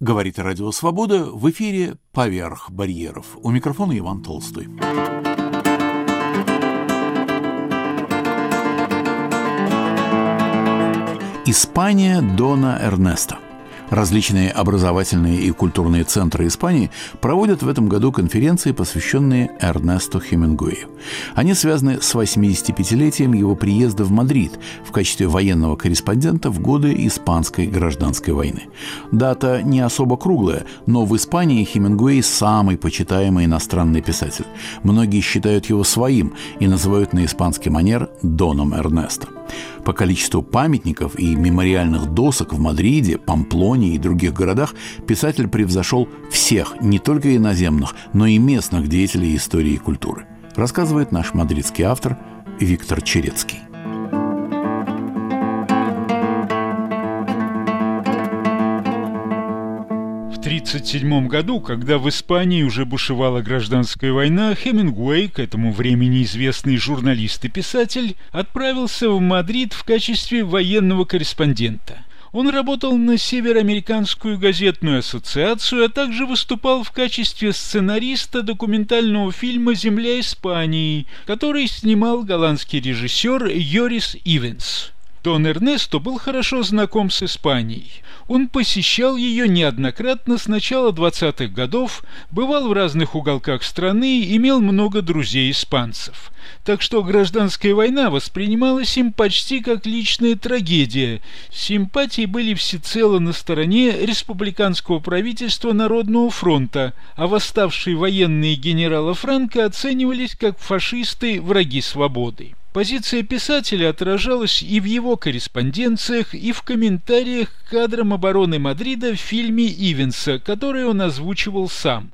Говорит Радио Свобода в эфире «Поверх барьеров». У микрофона Иван Толстой. Испания Дона Эрнеста – Различные образовательные и культурные центры Испании проводят в этом году конференции, посвященные Эрнесту Хемингуэю. Они связаны с 85-летием его приезда в Мадрид в качестве военного корреспондента в годы Испанской гражданской войны. Дата не особо круглая, но в Испании Хемингуэй – самый почитаемый иностранный писатель. Многие считают его своим и называют на испанский манер «Доном Эрнеста». По количеству памятников и мемориальных досок в Мадриде, Памплоне и других городах писатель превзошел всех, не только иноземных, но и местных деятелей истории и культуры, рассказывает наш мадридский автор Виктор Черецкий. 1937 году, когда в Испании уже бушевала гражданская война, Хемингуэй, к этому времени известный журналист и писатель, отправился в Мадрид в качестве военного корреспондента. Он работал на Североамериканскую газетную ассоциацию, а также выступал в качестве сценариста документального фильма «Земля Испании», который снимал голландский режиссер Йорис Ивенс. Дон Эрнесто был хорошо знаком с Испанией. Он посещал ее неоднократно с начала 20-х годов, бывал в разных уголках страны и имел много друзей-испанцев. Так что гражданская война воспринималась им почти как личная трагедия. Симпатии были всецело на стороне республиканского правительства Народного фронта, а восставшие военные генерала Франко оценивались как фашисты, враги свободы. Позиция писателя отражалась и в его корреспонденциях, и в комментариях к кадрам обороны Мадрида в фильме Ивенса, который он озвучивал сам.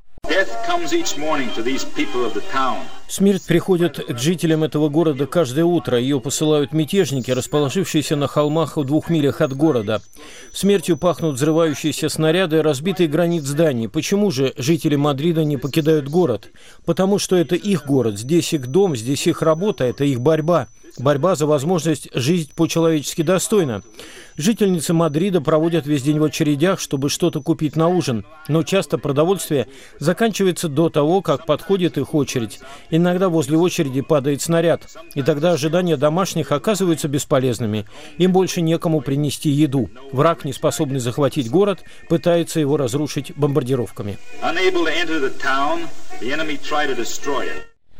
Смерть приходит к жителям этого города каждое утро. Ее посылают мятежники, расположившиеся на холмах в двух милях от города. Смертью пахнут взрывающиеся снаряды и разбитый гранит зданий. Почему же жители Мадрида не покидают город? Потому что это их город, здесь их дом, здесь их работа, это их борьба борьба за возможность жить по-человечески достойно. Жительницы Мадрида проводят весь день в очередях, чтобы что-то купить на ужин, но часто продовольствие заканчивается до того, как подходит их очередь. Иногда возле очереди падает снаряд, и тогда ожидания домашних оказываются бесполезными. Им больше некому принести еду. Враг, не способный захватить город, пытается его разрушить бомбардировками.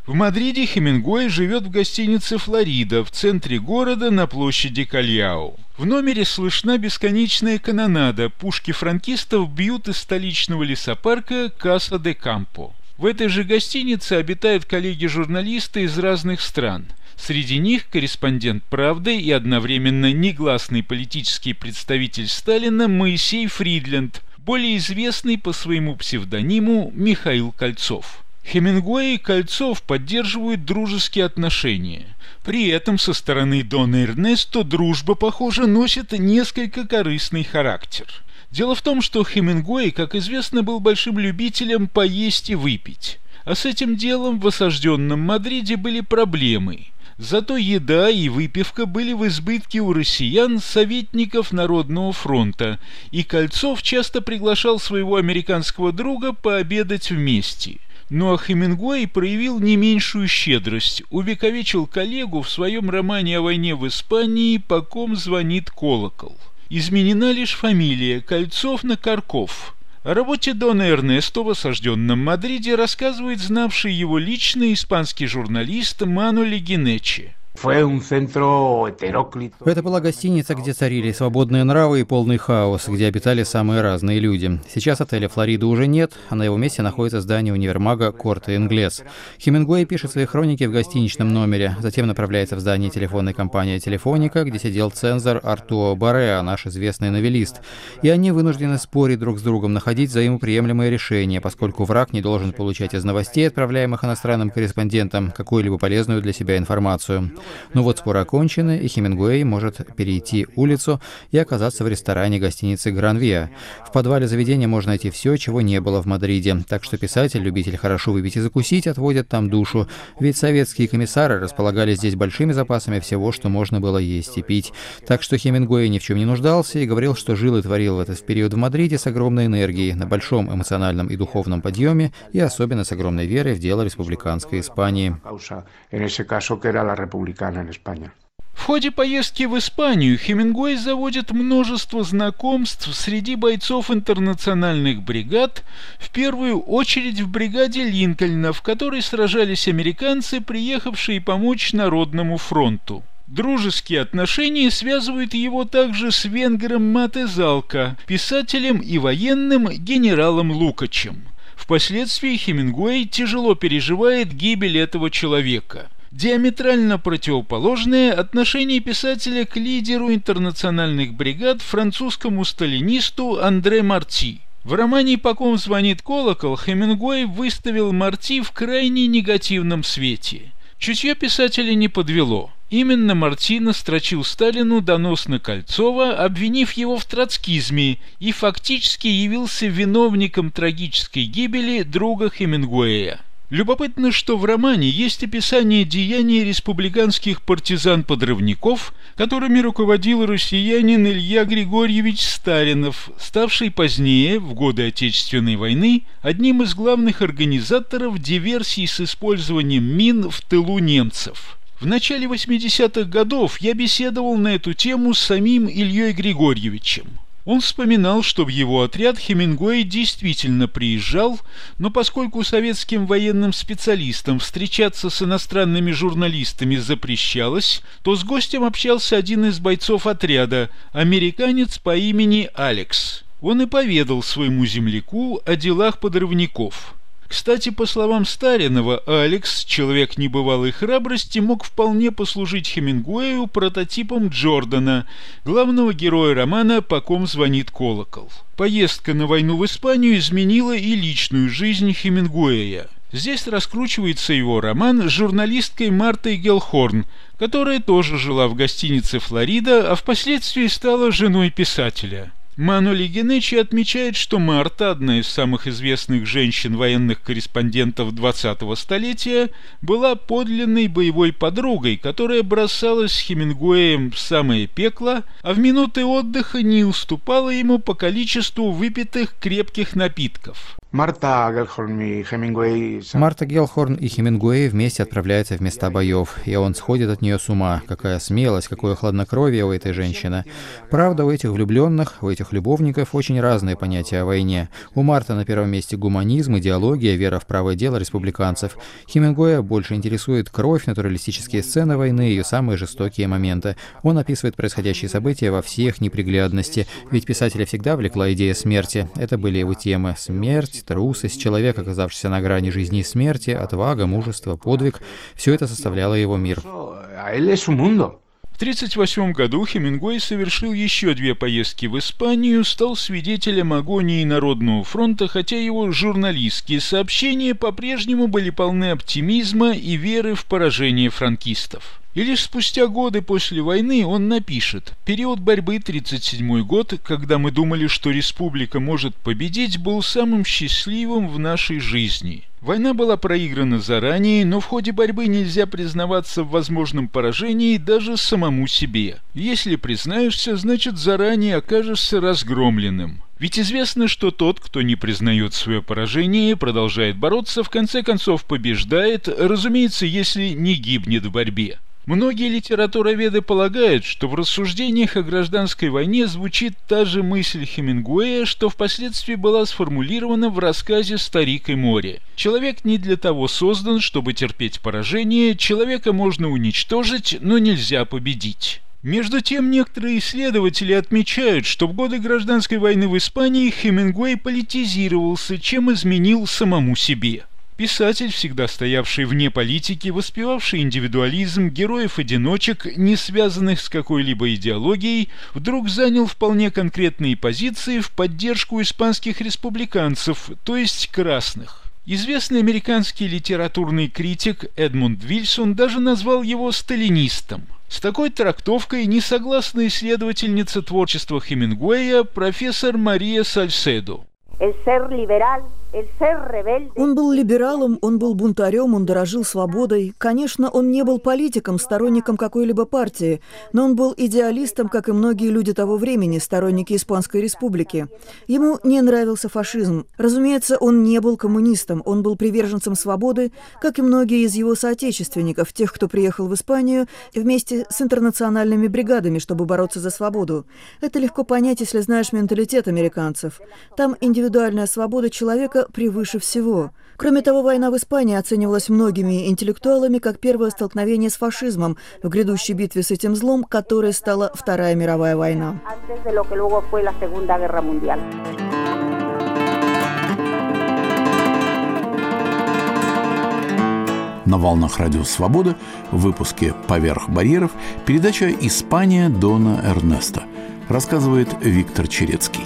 В Мадриде Хемингуэй живет в гостинице «Флорида» в центре города на площади Кальяу. В номере слышна бесконечная канонада. Пушки франкистов бьют из столичного лесопарка Каса де Кампо. В этой же гостинице обитают коллеги-журналисты из разных стран. Среди них корреспондент «Правды» и одновременно негласный политический представитель Сталина Моисей Фридленд, более известный по своему псевдониму Михаил Кольцов. Хемингуэй и Кольцов поддерживают дружеские отношения. При этом со стороны Дона Эрнесто дружба, похоже, носит несколько корыстный характер. Дело в том, что Хемингуэй, как известно, был большим любителем поесть и выпить. А с этим делом в осажденном Мадриде были проблемы. Зато еда и выпивка были в избытке у россиян, советников Народного фронта, и Кольцов часто приглашал своего американского друга пообедать вместе – но ну, а Хемингуэй проявил не меньшую щедрость, увековечил коллегу в своем романе о войне в Испании «По ком звонит колокол». Изменена лишь фамилия Кольцов на Карков. О работе Дона Эрнесто в осажденном Мадриде рассказывает знавший его лично испанский журналист Манули Генечи. Это была гостиница, где царили свободные нравы и полный хаос, где обитали самые разные люди. Сейчас отеля «Флорида» уже нет, а на его месте находится здание универмага «Корте Инглес». Хемингуэй пишет свои хроники в гостиничном номере, затем направляется в здание телефонной компании «Телефоника», где сидел цензор Артуо Бареа, наш известный новелист. И они вынуждены спорить друг с другом, находить взаимоприемлемые решения, поскольку враг не должен получать из новостей, отправляемых иностранным корреспондентам, какую-либо полезную для себя информацию. Но вот споры окончены, и Хемингуэй может перейти улицу и оказаться в ресторане гостиницы «Гранвиа». В подвале заведения можно найти все, чего не было в Мадриде. Так что писатель, любитель хорошо выпить и закусить, отводит там душу. Ведь советские комиссары располагали здесь большими запасами всего, что можно было есть и пить. Так что Хемингуэй ни в чем не нуждался и говорил, что жил и творил в этот период в Мадриде с огромной энергией, на большом эмоциональном и духовном подъеме и особенно с огромной верой в дело республиканской Испании. В ходе поездки в Испанию Хемингуэй заводит множество знакомств среди бойцов интернациональных бригад, в первую очередь в бригаде Линкольна, в которой сражались американцы, приехавшие помочь Народному фронту. Дружеские отношения связывают его также с венгром Мате Залка, писателем и военным генералом Лукачем. Впоследствии Хемингуэй тяжело переживает гибель этого человека – Диаметрально противоположное отношение писателя к лидеру интернациональных бригад французскому сталинисту Андре Марти. В романе «По ком звонит колокол» Хемингуэй выставил Марти в крайне негативном свете. Чутье писателя не подвело. Именно Марти настрочил Сталину донос на Кольцова, обвинив его в троцкизме, и фактически явился виновником трагической гибели друга Хемингуэя. Любопытно, что в романе есть описание деяний республиканских партизан-подрывников, которыми руководил россиянин Илья Григорьевич Старинов, ставший позднее, в годы Отечественной войны, одним из главных организаторов диверсий с использованием мин в тылу немцев. В начале 80-х годов я беседовал на эту тему с самим Ильей Григорьевичем. Он вспоминал, что в его отряд Хемингуэй действительно приезжал, но поскольку советским военным специалистам встречаться с иностранными журналистами запрещалось, то с гостем общался один из бойцов отряда, американец по имени Алекс. Он и поведал своему земляку о делах подрывников. Кстати, по словам Старинова, Алекс, человек небывалой храбрости, мог вполне послужить Хемингуэю прототипом Джордана, главного героя романа «По ком звонит колокол». Поездка на войну в Испанию изменила и личную жизнь Хемингуэя. Здесь раскручивается его роман с журналисткой Мартой Гелхорн, которая тоже жила в гостинице «Флорида», а впоследствии стала женой писателя. Манули Генечи отмечает, что Марта, одна из самых известных женщин-военных корреспондентов 20-го столетия, была подлинной боевой подругой, которая бросалась с Хемингуэем в самое пекло, а в минуты отдыха не уступала ему по количеству выпитых крепких напитков. Марта Гелхорн и Хемингуэй... Марта Гелхорн и Хемингуэй вместе отправляются в места боев, и он сходит от нее с ума. Какая смелость, какое хладнокровие у этой женщины. Правда, у этих влюбленных, у этих любовников очень разные понятия о войне. У Марта на первом месте гуманизм, идеология, вера в правое дело республиканцев. Хемингуэя больше интересует кровь, натуралистические сцены войны, ее самые жестокие моменты. Он описывает происходящие события во всех неприглядности, ведь писателя всегда влекла идея смерти. Это были его темы — смерть, трусость, человек, оказавшийся на грани жизни и смерти, отвага, мужество, подвиг – все это составляло его мир. В 1938 году Хемингуэй совершил еще две поездки в Испанию, стал свидетелем агонии Народного фронта, хотя его журналистские сообщения по-прежнему были полны оптимизма и веры в поражение франкистов. И лишь спустя годы после войны он напишет «Период борьбы 37 год, когда мы думали, что республика может победить, был самым счастливым в нашей жизни». Война была проиграна заранее, но в ходе борьбы нельзя признаваться в возможном поражении даже самому себе. Если признаешься, значит заранее окажешься разгромленным. Ведь известно, что тот, кто не признает свое поражение, продолжает бороться, в конце концов побеждает, разумеется, если не гибнет в борьбе. Многие литературоведы полагают, что в рассуждениях о гражданской войне звучит та же мысль Хемингуэя, что впоследствии была сформулирована в рассказе «Старик и море». Человек не для того создан, чтобы терпеть поражение, человека можно уничтожить, но нельзя победить. Между тем, некоторые исследователи отмечают, что в годы гражданской войны в Испании Хемингуэй политизировался, чем изменил самому себе. Писатель, всегда стоявший вне политики, воспевавший индивидуализм, героев-одиночек, не связанных с какой-либо идеологией, вдруг занял вполне конкретные позиции в поддержку испанских республиканцев, то есть красных. Известный американский литературный критик Эдмунд Вильсон даже назвал его сталинистом. С такой трактовкой не согласна исследовательница творчества Хемингуэя профессор Мария Сальседо. Он был либералом, он был бунтарем, он дорожил свободой. Конечно, он не был политиком, сторонником какой-либо партии, но он был идеалистом, как и многие люди того времени, сторонники Испанской Республики. Ему не нравился фашизм. Разумеется, он не был коммунистом, он был приверженцем свободы, как и многие из его соотечественников, тех, кто приехал в Испанию вместе с интернациональными бригадами, чтобы бороться за свободу. Это легко понять, если знаешь менталитет американцев. Там индивидуальная свобода человека превыше всего. Кроме того, война в Испании оценивалась многими интеллектуалами как первое столкновение с фашизмом в грядущей битве с этим злом, которой стала Вторая мировая война. На волнах Радио Свобода в выпуске «Поверх барьеров» передача «Испания Дона Эрнеста» рассказывает Виктор Черецкий.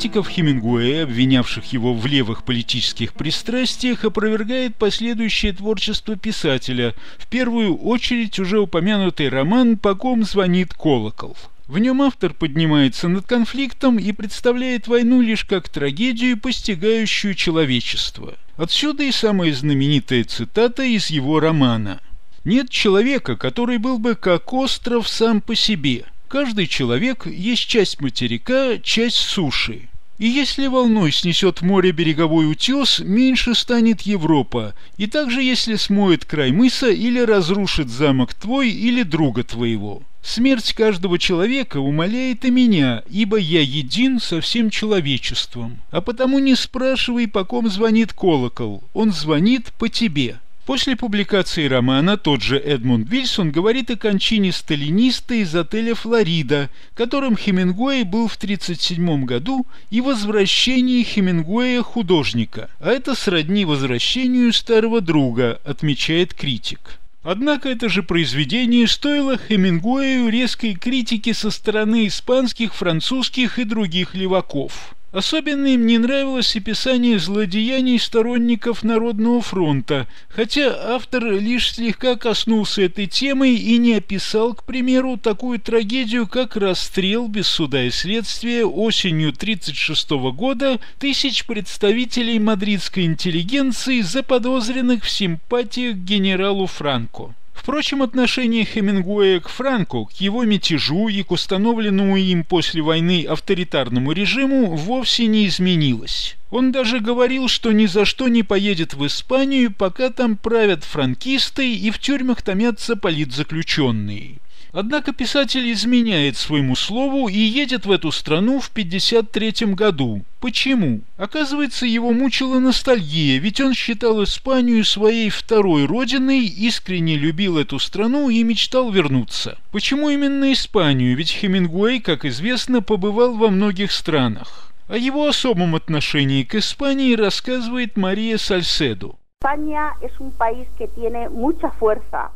Критиков Хемингуэя, обвинявших его в левых политических пристрастиях, опровергает последующее творчество писателя, в первую очередь уже упомянутый роман «По ком звонит колокол». В нем автор поднимается над конфликтом и представляет войну лишь как трагедию, постигающую человечество. Отсюда и самая знаменитая цитата из его романа. «Нет человека, который был бы как остров сам по себе. Каждый человек есть часть материка, часть суши. И если волной снесет море береговой утес, меньше станет Европа. И также если смоет край мыса или разрушит замок твой или друга твоего. Смерть каждого человека умоляет и меня, ибо я един со всем человечеством. А потому не спрашивай, по ком звонит колокол, он звонит по тебе». После публикации романа тот же Эдмунд Вильсон говорит о кончине сталиниста из отеля «Флорида», которым Хемингуэй был в 1937 году, и возвращении Хемингуэя художника. А это сродни возвращению старого друга, отмечает критик. Однако это же произведение стоило Хемингуэю резкой критики со стороны испанских, французских и других леваков. Особенно им не нравилось описание злодеяний сторонников Народного фронта, хотя автор лишь слегка коснулся этой темы и не описал, к примеру, такую трагедию, как расстрел без суда и следствия осенью 1936 года тысяч представителей мадридской интеллигенции, заподозренных в симпатиях к генералу Франко. Впрочем, отношение Хемингуэя к Франку, к его мятежу и к установленному им после войны авторитарному режиму вовсе не изменилось. Он даже говорил, что ни за что не поедет в Испанию, пока там правят франкисты и в тюрьмах томятся политзаключенные. Однако писатель изменяет своему слову и едет в эту страну в 1953 году. Почему? Оказывается, его мучила ностальгия, ведь он считал Испанию своей второй родиной, искренне любил эту страну и мечтал вернуться. Почему именно Испанию? Ведь Хемингуэй, как известно, побывал во многих странах. О его особом отношении к Испании рассказывает Мария Сальседо.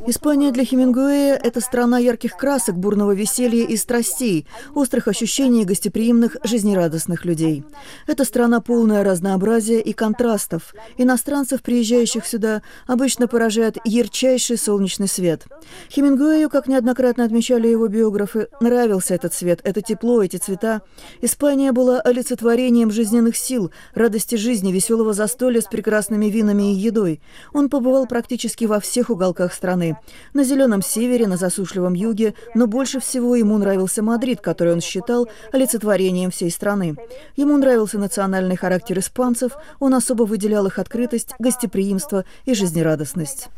Испания для Хемингуэя – это страна ярких красок, бурного веселья и страстей, острых ощущений гостеприимных, жизнерадостных людей. Это страна полная разнообразия и контрастов. Иностранцев, приезжающих сюда, обычно поражает ярчайший солнечный свет. Хемингуэю, как неоднократно отмечали его биографы, нравился этот свет, это тепло, эти цвета. Испания была олицетворением жизненных сил, радости жизни, веселого застолья с прекрасными винами и едой едой. Он побывал практически во всех уголках страны. На зеленом севере, на засушливом юге, но больше всего ему нравился Мадрид, который он считал олицетворением всей страны. Ему нравился национальный характер испанцев, он особо выделял их открытость, гостеприимство и жизнерадостность.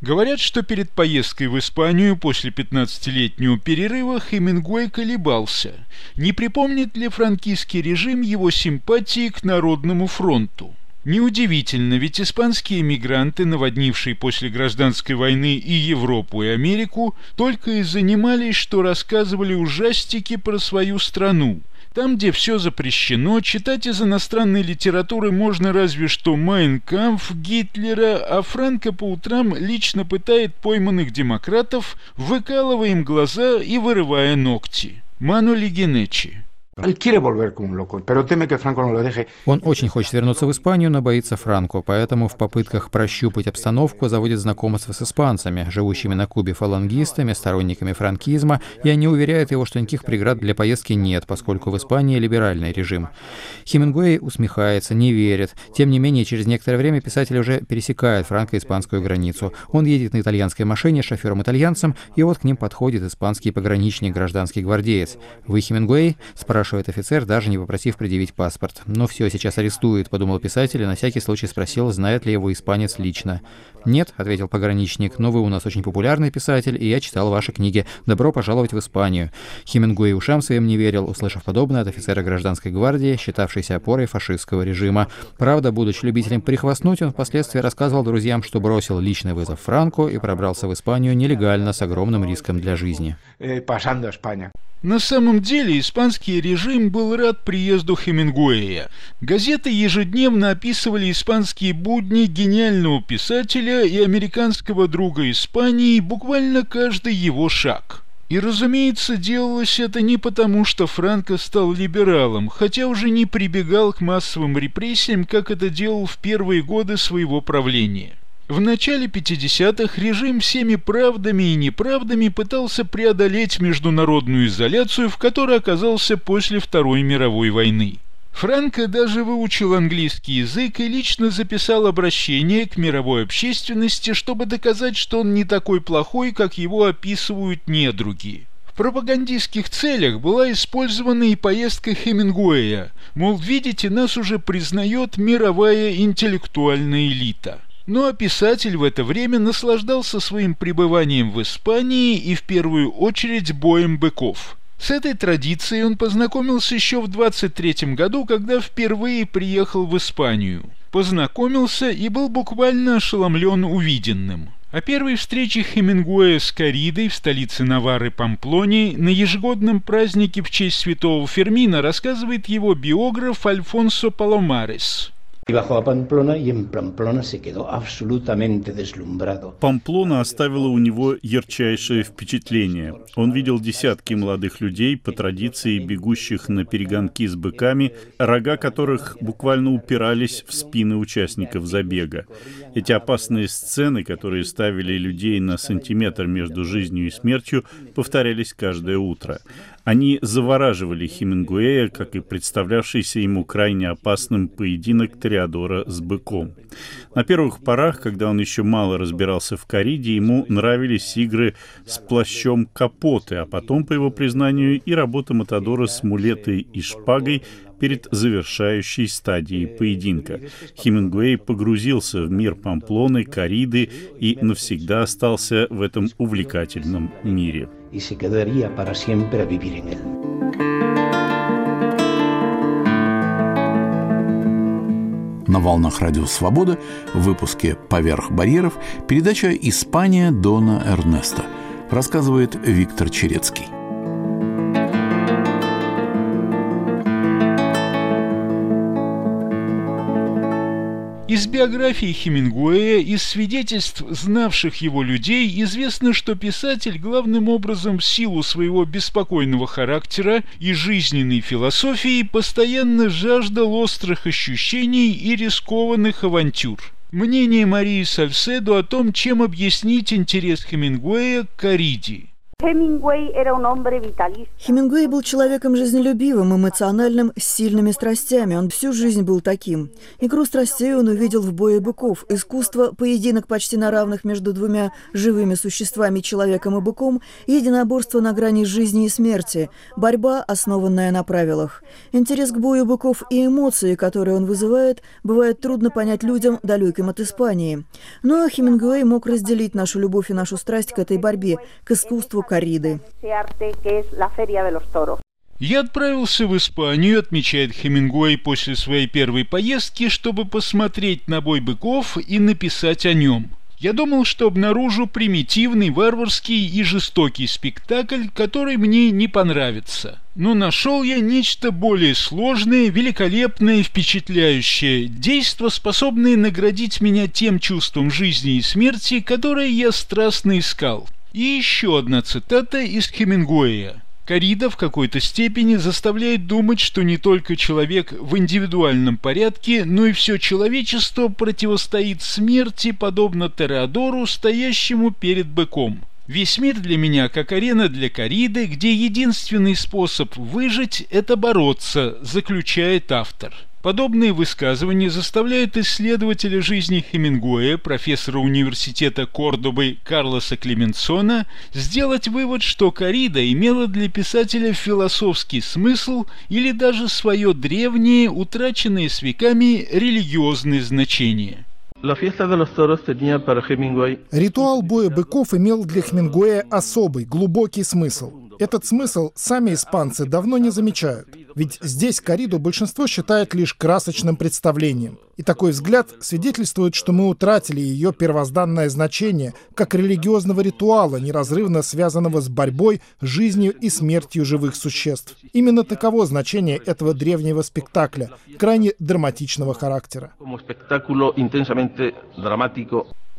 Говорят, что перед поездкой в Испанию после 15-летнего перерыва Хемингуэй колебался, не припомнит ли франкистский режим его симпатии к Народному фронту. Неудивительно, ведь испанские мигранты, наводнившие после гражданской войны и Европу, и Америку, только и занимались, что рассказывали ужастики про свою страну. Там, где все запрещено, читать из иностранной литературы можно разве что «Майнкамф» Гитлера, а Франко по утрам лично пытает пойманных демократов, выкалывая им глаза и вырывая ногти. Манули Генечи Он очень хочет вернуться в Испанию, но боится Франко, поэтому в попытках прощупать обстановку заводит знакомство с испанцами, живущими на Кубе фалангистами, сторонниками франкизма, и они уверяют его, что никаких преград для поездки нет, поскольку в Испании либеральный режим. Хемингуэй усмехается, не верит. Тем не менее, через некоторое время писатель уже пересекает франко-испанскую границу. Он едет на итальянской машине шофером-итальянцем, и вот к ним подходит испанский пограничник, гражданский гвардеец. «Вы Хемингуэй?» – спрашивает спрашивает офицер, даже не попросив предъявить паспорт. «Ну все, сейчас арестуют», — подумал писатель и на всякий случай спросил, знает ли его испанец лично. «Нет», — ответил пограничник, — «но вы у нас очень популярный писатель, и я читал ваши книги. Добро пожаловать в Испанию». Хемингуэй ушам своим не верил, услышав подобное от офицера гражданской гвардии, считавшейся опорой фашистского режима. Правда, будучи любителем прихвастнуть, он впоследствии рассказывал друзьям, что бросил личный вызов Франку и пробрался в Испанию нелегально с огромным риском для жизни. На самом деле испанский режим был рад приезду Хемингуэя. Газеты ежедневно описывали испанские будни гениального писателя и американского друга Испании буквально каждый его шаг. И, разумеется, делалось это не потому, что Франко стал либералом, хотя уже не прибегал к массовым репрессиям, как это делал в первые годы своего правления. В начале 50-х режим всеми правдами и неправдами пытался преодолеть международную изоляцию, в которой оказался после Второй мировой войны. Франко даже выучил английский язык и лично записал обращение к мировой общественности, чтобы доказать, что он не такой плохой, как его описывают недруги. В пропагандистских целях была использована и поездка Хемингуэя, мол, видите, нас уже признает мировая интеллектуальная элита. Ну а писатель в это время наслаждался своим пребыванием в Испании и в первую очередь боем быков. С этой традицией он познакомился еще в 23 году, когда впервые приехал в Испанию. Познакомился и был буквально ошеломлен увиденным. О первой встрече Хемингуэя с Каридой в столице Навары Памплонии на ежегодном празднике в честь святого Фермина рассказывает его биограф Альфонсо Паломарес. Bajó a Pamplona y en Pamplona se quedó absolutamente deslumbrado. Памплона оставила у него ярчайшее впечатление. Он видел десятки молодых людей, по традиции бегущих на перегонки с быками, рога которых буквально упирались в спины участников забега. Эти опасные сцены, которые ставили людей на сантиметр между жизнью и смертью, повторялись каждое утро. Они завораживали Хемингуэя, как и представлявшийся ему крайне опасным поединок Тореадора с быком. На первых порах, когда он еще мало разбирался в кориде, ему нравились игры с плащом капоты, а потом, по его признанию, и работа Матадора с мулетой и шпагой перед завершающей стадией поединка. Хемингуэй погрузился в мир Памплоны, кориды и навсегда остался в этом увлекательном мире. Y se quedaría para siempre a vivir en él. На волнах Радио Свобода в выпуске «Поверх барьеров» передача «Испания Дона Эрнеста» рассказывает Виктор Черецкий. Из биографии Хемингуэя, из свидетельств знавших его людей, известно, что писатель главным образом в силу своего беспокойного характера и жизненной философии постоянно жаждал острых ощущений и рискованных авантюр. Мнение Марии Сальседо о том, чем объяснить интерес Хемингуэя к Кариди – Хемингуэй был человеком жизнелюбивым, эмоциональным, с сильными страстями. Он всю жизнь был таким. Игру страстей он увидел в бое быков. Искусство, поединок почти на равных между двумя живыми существами, человеком и быком, единоборство на грани жизни и смерти, борьба, основанная на правилах. Интерес к бою быков и эмоции, которые он вызывает, бывает трудно понять людям, далеким от Испании. Но Хемингуэй мог разделить нашу любовь и нашу страсть к этой борьбе, к искусству, к кориды. Я отправился в Испанию, отмечает Хемингуэй после своей первой поездки, чтобы посмотреть на бой быков и написать о нем. Я думал, что обнаружу примитивный, варварский и жестокий спектакль, который мне не понравится. Но нашел я нечто более сложное, великолепное, впечатляющее, действо, способное наградить меня тем чувством жизни и смерти, которое я страстно искал. И еще одна цитата из Хемингуэя. Корида в какой-то степени заставляет думать, что не только человек в индивидуальном порядке, но и все человечество противостоит смерти, подобно Тереадору, стоящему перед быком. Весь мир для меня как арена для кориды, где единственный способ выжить – это бороться, заключает автор. Подобные высказывания заставляют исследователя жизни Хемингуэя, профессора университета Кордобы Карлоса Клеменсона, сделать вывод, что корида имела для писателя философский смысл или даже свое древнее, утраченное с веками религиозное значение. Ритуал боя быков имел для Хемингуэя особый, глубокий смысл. Этот смысл сами испанцы давно не замечают. Ведь здесь кориду большинство считает лишь красочным представлением. И такой взгляд свидетельствует, что мы утратили ее первозданное значение как религиозного ритуала, неразрывно связанного с борьбой, жизнью и смертью живых существ. Именно таково значение этого древнего спектакля, крайне драматичного характера.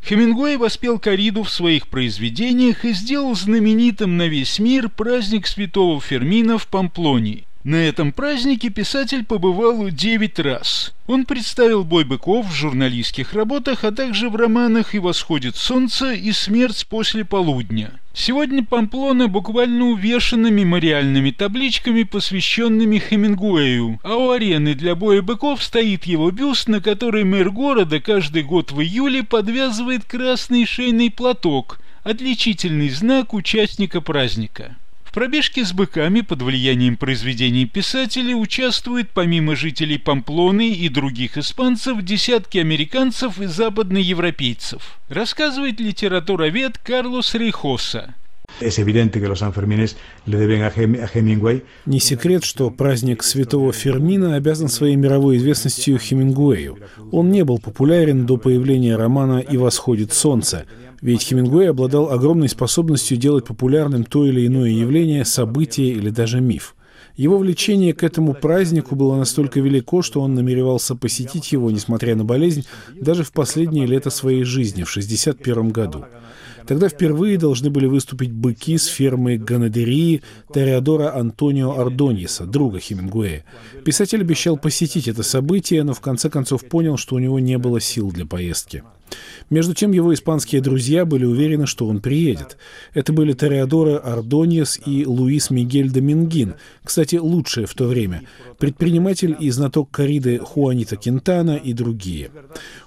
Хемингуэй воспел кориду в своих произведениях и сделал знаменитым на весь мир праздник святого Фермина в Памплонии. На этом празднике писатель побывал девять раз. Он представил бой быков в журналистских работах, а также в романах «И восходит солнце» и «Смерть после полудня». Сегодня Памплона буквально увешана мемориальными табличками, посвященными Хемингуэю, а у арены для боя быков стоит его бюст, на который мэр города каждый год в июле подвязывает красный шейный платок, отличительный знак участника праздника пробежке с быками под влиянием произведений писателей участвуют помимо жителей Памплоны и других испанцев десятки американцев и западноевропейцев, рассказывает литературовед Карлос Рейхоса. Не секрет, что праздник Святого Фермина обязан своей мировой известностью Хемингуэю. Он не был популярен до появления романа «И восходит солнце», ведь Хемингуэй обладал огромной способностью делать популярным то или иное явление, событие или даже миф. Его влечение к этому празднику было настолько велико, что он намеревался посетить его, несмотря на болезнь, даже в последнее лето своей жизни, в 1961 году. Тогда впервые должны были выступить быки с фермы Ганадерии Тореадора Антонио Ардоньеса, друга Хемингуэя. Писатель обещал посетить это событие, но в конце концов понял, что у него не было сил для поездки. Между тем его испанские друзья были уверены, что он приедет. Это были Тореадора Ардоньес и Луис Мигель Домингин, кстати, лучшие в то время, предприниматель и знаток кориды Хуанита Кентана и другие.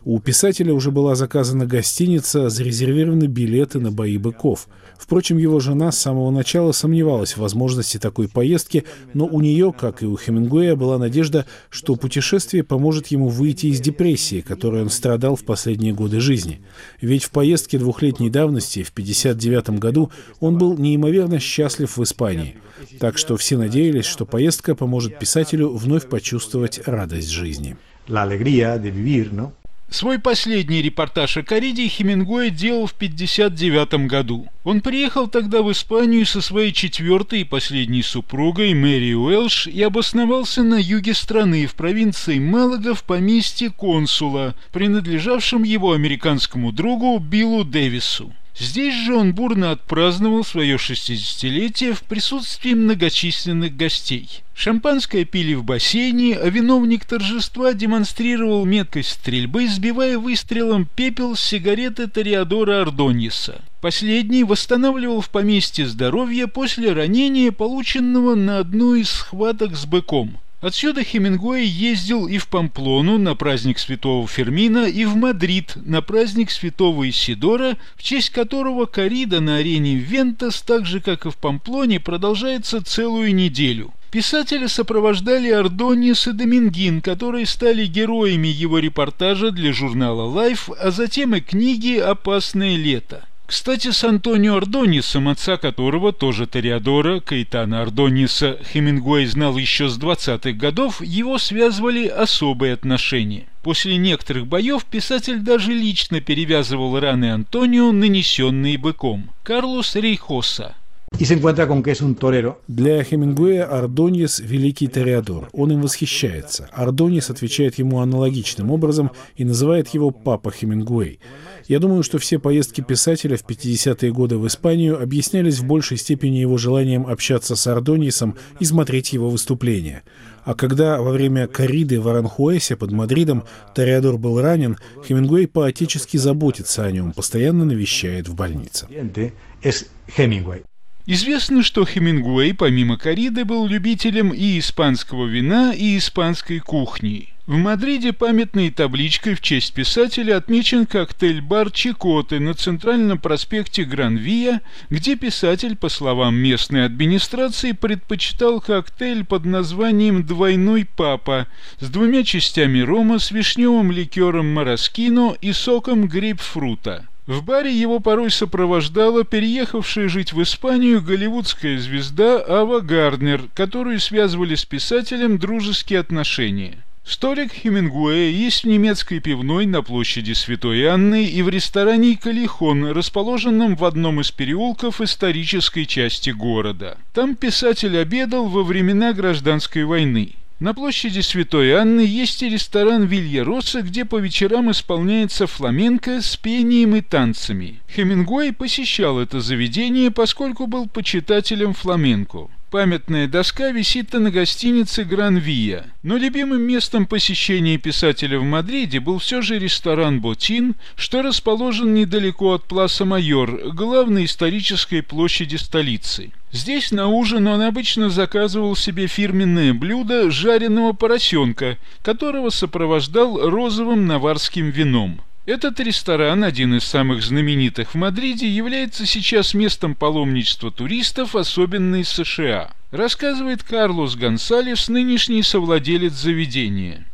У писателя уже была заказана гостиница, зарезервированы билеты на бои быков. Впрочем, его жена с самого начала сомневалась в возможности такой поездки, но у нее, как и у Хемингуэя, была надежда, что путешествие поможет ему выйти из депрессии, которой он страдал в последние годы жизни. Ведь в поездке двухлетней давности, в 1959 году, он был неимоверно счастлив в Испании. Так что все надеялись, что поездка поможет писателю вновь почувствовать радость жизни. La alegría de vivir, ¿no? Свой последний репортаж о Кариде Хемингуэй делал в 1959 году. Он приехал тогда в Испанию со своей четвертой и последней супругой Мэри Уэлш и обосновался на юге страны в провинции Малага в поместье консула, принадлежавшем его американскому другу Биллу Дэвису. Здесь же он бурно отпраздновал свое 60-летие в присутствии многочисленных гостей. Шампанское пили в бассейне, а виновник торжества демонстрировал меткость стрельбы, сбивая выстрелом пепел с сигареты тореадора Ордоньеса. Последний восстанавливал в поместье здоровье после ранения, полученного в одной из схваток с быком. Отсюда Хемингуэй ездил и в Памплону на праздник святого Фермина, и в Мадрид на праздник святого Исидора, в честь которого корида на арене Вентас, так же как и в Памплоне, продолжается целую неделю. Писателя сопровождали Ордоньес и Домингин, которые стали героями его репортажа для журнала Life, а затем и книги «Опасное лето». Кстати, с Антонио Ардонисом, отца которого, тоже Тореадора, Каэтана Ардониса, Хемингуэй знал еще с 20-х годов, его связывали особые отношения. После некоторых боев писатель даже лично перевязывал раны Антонио, нанесенные быком. Карлос Рейхоса. Для Хемингуэя Ардоньес – великий тореадор. Он им восхищается. Ардоньес отвечает ему аналогичным образом и называет его «папа Хемингуэй». Я думаю, что все поездки писателя в 50-е годы в Испанию объяснялись в большей степени его желанием общаться с Ардонисом и смотреть его выступления. А когда во время корриды в Аранхуэсе под Мадридом Тореадор был ранен, Хемингуэй поотечески заботится о нем, постоянно навещает в больнице. Известно, что Хемингуэй помимо корриды был любителем и испанского вина, и испанской кухни. В Мадриде памятной табличкой в честь писателя отмечен коктейль-бар Чикоты на центральном проспекте Гранвия, где писатель, по словам местной администрации, предпочитал коктейль под названием «Двойной папа» с двумя частями рома с вишневым ликером Мараскино и соком грейпфрута. В баре его порой сопровождала переехавшая жить в Испанию голливудская звезда Ава Гарднер, которую связывали с писателем дружеские отношения. Столик Хемингуэя есть в немецкой пивной на площади Святой Анны и в ресторане «Калихон», расположенном в одном из переулков исторической части города. Там писатель обедал во времена гражданской войны. На площади Святой Анны есть и ресторан Вилья Росса, где по вечерам исполняется фламенко с пением и танцами. Хемингуэй посещал это заведение, поскольку был почитателем фламенко. Памятная доска висит на гостинице «Гран-Вия». Но любимым местом посещения писателя в Мадриде был все же ресторан «Ботин», что расположен недалеко от Пласа Майор, главной исторической площади столицы. Здесь на ужин он обычно заказывал себе фирменное блюдо жареного поросенка, которого сопровождал розовым наварским вином. Этот ресторан, один из самых знаменитых в Мадриде, является сейчас местом паломничества туристов, особенно из США. Рассказывает Карлос Гонсалес, нынешний совладелец заведения.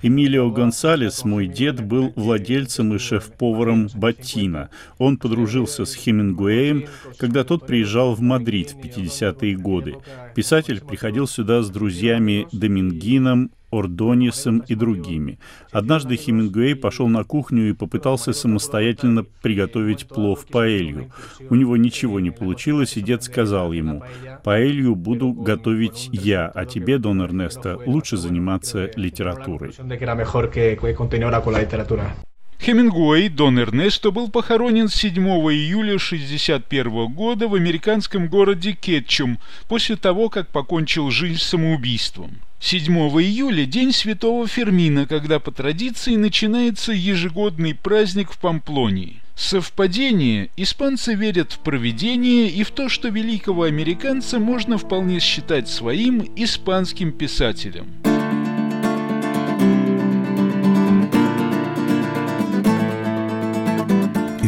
Эмилио Гонсалес, мой дед, был владельцем и шеф-поваром Ботина. Он подружился с Хемингуэем, когда тот приезжал в Мадрид в 50-е годы. Писатель приходил сюда с друзьями Домингином, Ордонисом и другими. Однажды Хемингуэй пошел на кухню и попытался самостоятельно приготовить плов паэлью. У него ничего не получилось, и дед сказал ему, «Паэлью буду готовить я, а тебе, Дон Эрнесто, лучше заниматься литературой». Хемингуэй Дон Эрнесто был похоронен 7 июля 1961 года в американском городе Кетчум после того, как покончил жизнь самоубийством. 7 июля – день святого Фермина, когда по традиции начинается ежегодный праздник в Памплонии. Совпадение – испанцы верят в провидение и в то, что великого американца можно вполне считать своим испанским писателем.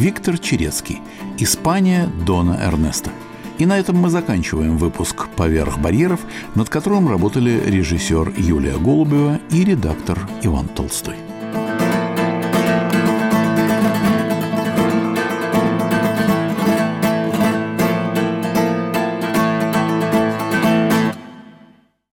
Виктор Черецкий. Испания Дона Эрнеста. И на этом мы заканчиваем выпуск «Поверх барьеров», над которым работали режиссер Юлия Голубева и редактор Иван Толстой.